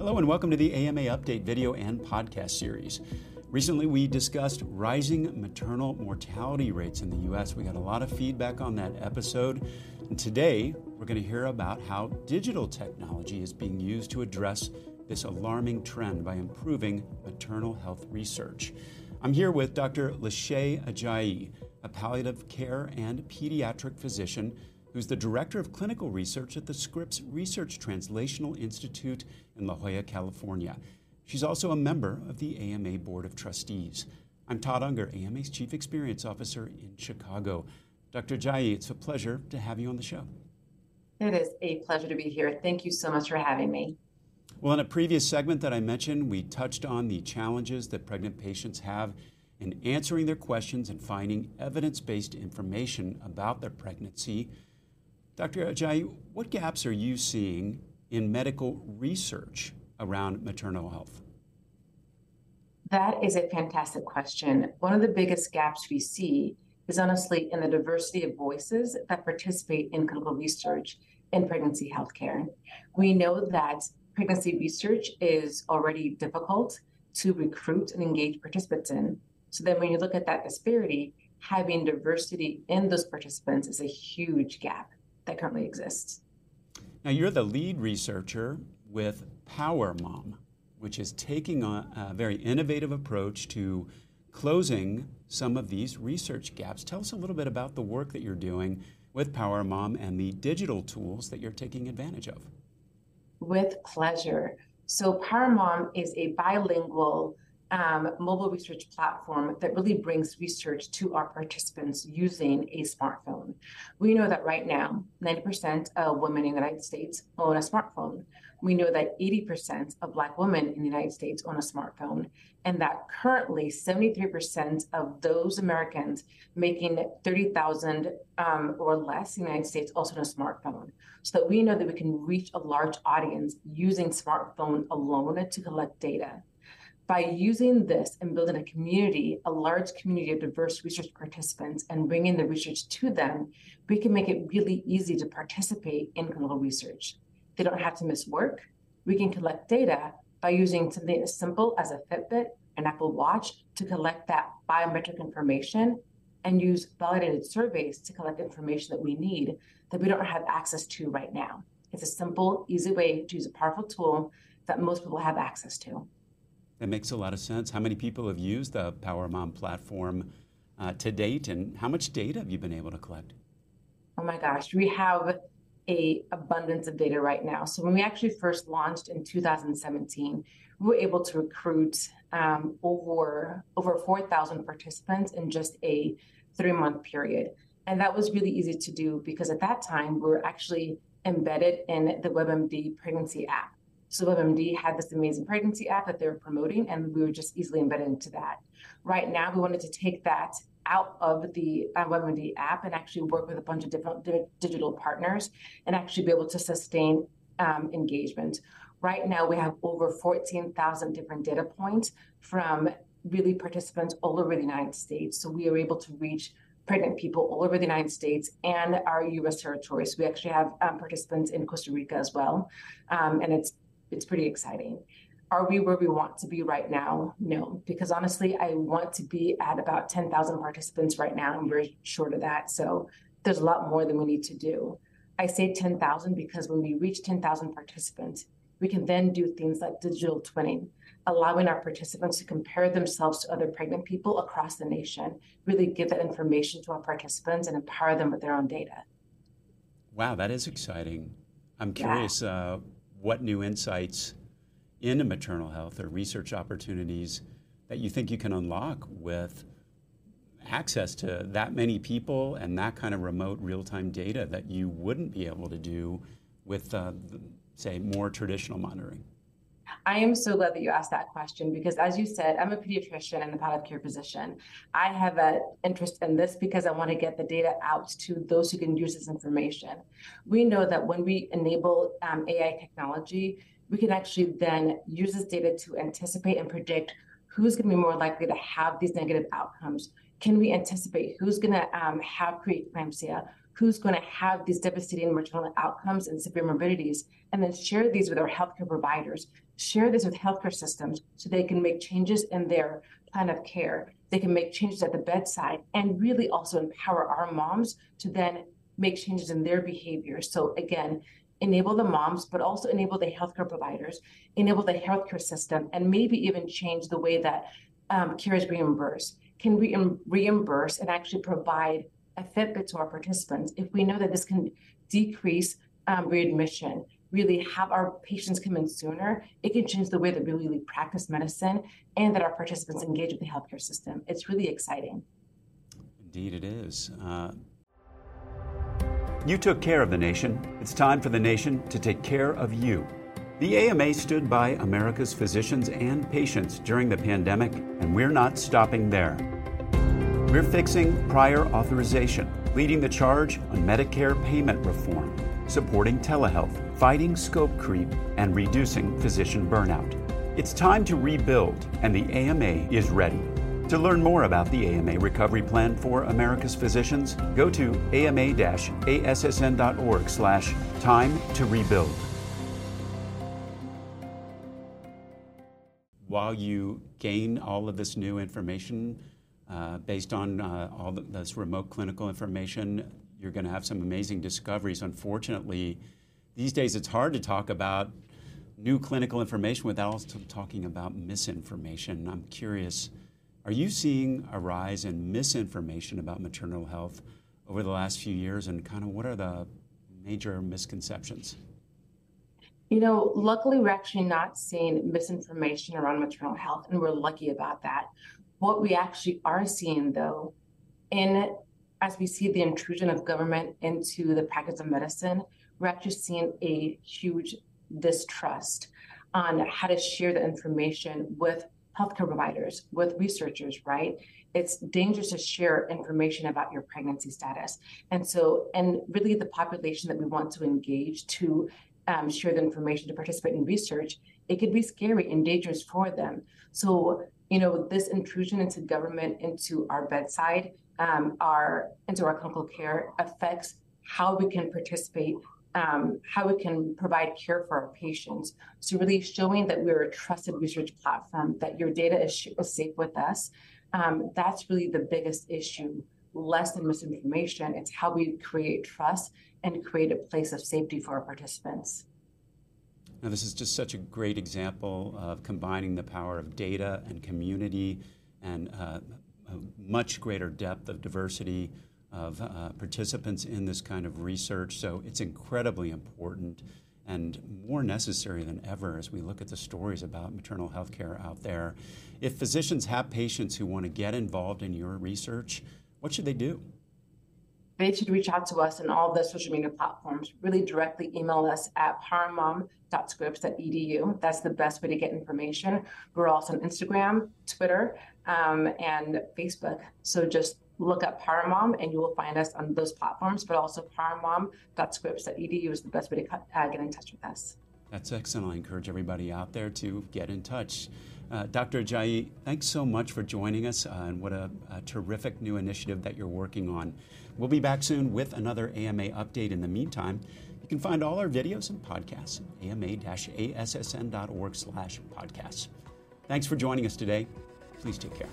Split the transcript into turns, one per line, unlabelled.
Hello, and welcome to the AMA Update video and podcast series. Recently, we discussed rising maternal mortality rates in the U.S. We got a lot of feedback on that episode. And today, we're going to hear about how digital technology is being used to address this alarming trend by improving maternal health research. I'm here with Dr. Lashay Ajayi, a palliative care and pediatric physician who's the Director of Clinical Research at the Scripps Research Translational Institute in La Jolla, California. She's also a member of the AMA Board of Trustees. I'm Todd Unger, AMA's Chief Experience Officer in Chicago. Dr. Jai, it's a pleasure to have you on the show.
It is a pleasure to be here. Thank you so much for having me.
Well, in a previous segment that I mentioned, we touched on the challenges that pregnant patients have in answering their questions and finding evidence based information about their pregnancy. Dr. Ajayi, what gaps are you seeing in medical research around maternal health?
That is a fantastic question. One of the biggest gaps we see is honestly in the diversity of voices that participate in clinical research in pregnancy healthcare. We know that pregnancy research is already difficult to recruit and engage participants in. So then when you look at that disparity, having diversity in those participants is a huge gap that currently exists.
Now, you're the lead researcher with Power Mom, which is taking a, very innovative approach to closing some of these research gaps. Tell us a little bit about the work that you're doing with Power Mom and the digital tools that you're taking advantage of.
With pleasure. So, Power Mom is a bilingual um, mobile research platform that really brings research to our participants using a smartphone. We know that right now, 90% of women in the United States own a smartphone. We know that 80% of Black women in the United States own a smartphone, and that currently 73% of those Americans making 30,000 um, or less in the United States also own a smartphone. So that we know that we can reach a large audience using smartphone alone to collect data by using this and building a community, a large community of diverse research participants, and bringing the research to them, we can make it really easy to participate in clinical research. They don't have to miss work. We can collect data by using something as simple as a Fitbit, an Apple Watch to collect that biometric information and use validated surveys to collect information that we need that we don't have access to right now. It's a simple, easy way to use a powerful tool that most people have access to.
That makes a lot of sense. How many people have used the Power Mom platform uh, to date, and how much data have you been able to collect?
Oh my gosh, we have a abundance of data right now. So when we actually first launched in 2017, we were able to recruit um, over over 4,000 participants in just a three month period, and that was really easy to do because at that time we were actually embedded in the WebMD pregnancy app. So WebMD had this amazing pregnancy app that they were promoting, and we were just easily embedded into that. Right now, we wanted to take that out of the uh, WebMD app and actually work with a bunch of different di- digital partners and actually be able to sustain um, engagement. Right now, we have over 14,000 different data points from really participants all over the United States. So we are able to reach pregnant people all over the United States and our U.S. territories. We actually have um, participants in Costa Rica as well, um, and it's it's pretty exciting. Are we where we want to be right now? No, because honestly, I want to be at about 10,000 participants right now. and we're short of that. So there's a lot more than we need to do. I say 10,000 because when we reach 10,000 participants, we can then do things like digital twinning, allowing our participants to compare themselves to other pregnant people across the nation, really give that information to our participants and empower them with their own data.
Wow, that is exciting. I'm curious. Yeah. Uh, what new insights into maternal health or research opportunities that you think you can unlock with access to that many people and that kind of remote real-time data that you wouldn't be able to do with, uh, say, more traditional monitoring?
I am so glad that you asked that question because, as you said, I'm a pediatrician and a palliative care physician. I have an interest in this because I want to get the data out to those who can use this information. We know that when we enable um, AI technology, we can actually then use this data to anticipate and predict who's going to be more likely to have these negative outcomes. Can we anticipate who's going to um, have preeclampsia? Who's going to have these devastating maternal outcomes and severe morbidities, and then share these with our healthcare providers, share this with healthcare systems so they can make changes in their plan of care. They can make changes at the bedside and really also empower our moms to then make changes in their behavior. So, again, enable the moms, but also enable the healthcare providers, enable the healthcare system, and maybe even change the way that um, care is reimbursed. Can re- reimburse and actually provide a Fitbit to our participants if we know that this can decrease um, readmission, really have our patients come in sooner, it can change the way that we really practice medicine and that our participants engage with the healthcare system. It's really exciting.
Indeed, it is. Uh, you took care of the nation. It's time for the nation to take care of you. The AMA stood by America's physicians and patients during the pandemic, and we're not stopping there. We're fixing prior authorization, leading the charge on Medicare payment reform, supporting telehealth, fighting scope creep, and reducing physician burnout. It's time to rebuild, and the AMA is ready. To learn more about the AMA Recovery Plan for America's Physicians, go to ama-assn.org slash time to rebuild. While you gain all of this new information uh, based on uh, all this remote clinical information, you're going to have some amazing discoveries. Unfortunately, these days it's hard to talk about new clinical information without also talking about misinformation. I'm curious are you seeing a rise in misinformation about maternal health over the last few years, and kind of what are the major misconceptions?
You know, luckily, we're actually not seeing misinformation around maternal health, and we're lucky about that. What we actually are seeing, though, in as we see the intrusion of government into the practice of medicine, we're actually seeing a huge distrust on how to share the information with healthcare providers, with researchers, right? It's dangerous to share information about your pregnancy status. And so, and really the population that we want to engage to um, share the information to participate in research, it could be scary and dangerous for them. So, you know, this intrusion into government, into our bedside, um, our into our clinical care affects how we can participate um, how we can provide care for our patients. So really showing that we're a trusted research platform, that your data is, is safe with us. Um, that's really the biggest issue, less than misinformation. It's how we create trust and create a place of safety for our participants.
Now, this is just such a great example of combining the power of data and community and uh, a much greater depth of diversity of uh, participants in this kind of research. So it's incredibly important and more necessary than ever as we look at the stories about maternal health care out there. If physicians have patients who want to get involved in your research, what should they do?
They should reach out to us on all the social media platforms. Really directly email us at powermom.scripps.edu. That's the best way to get information. We're also on Instagram, Twitter, um, and Facebook. So just look up PowerMom and you will find us on those platforms, but also powermom.scripps.edu is the best way to uh, get in touch with us.
That's excellent. I encourage everybody out there to get in touch. Uh, Dr. Ajayi, thanks so much for joining us, uh, and what a, a, terrific new initiative that you're working on. We'll be back soon with another AMA update. In the meantime, you can find all our videos and podcasts at ama-assn.org slash podcasts. Thanks for joining us today. Please take care.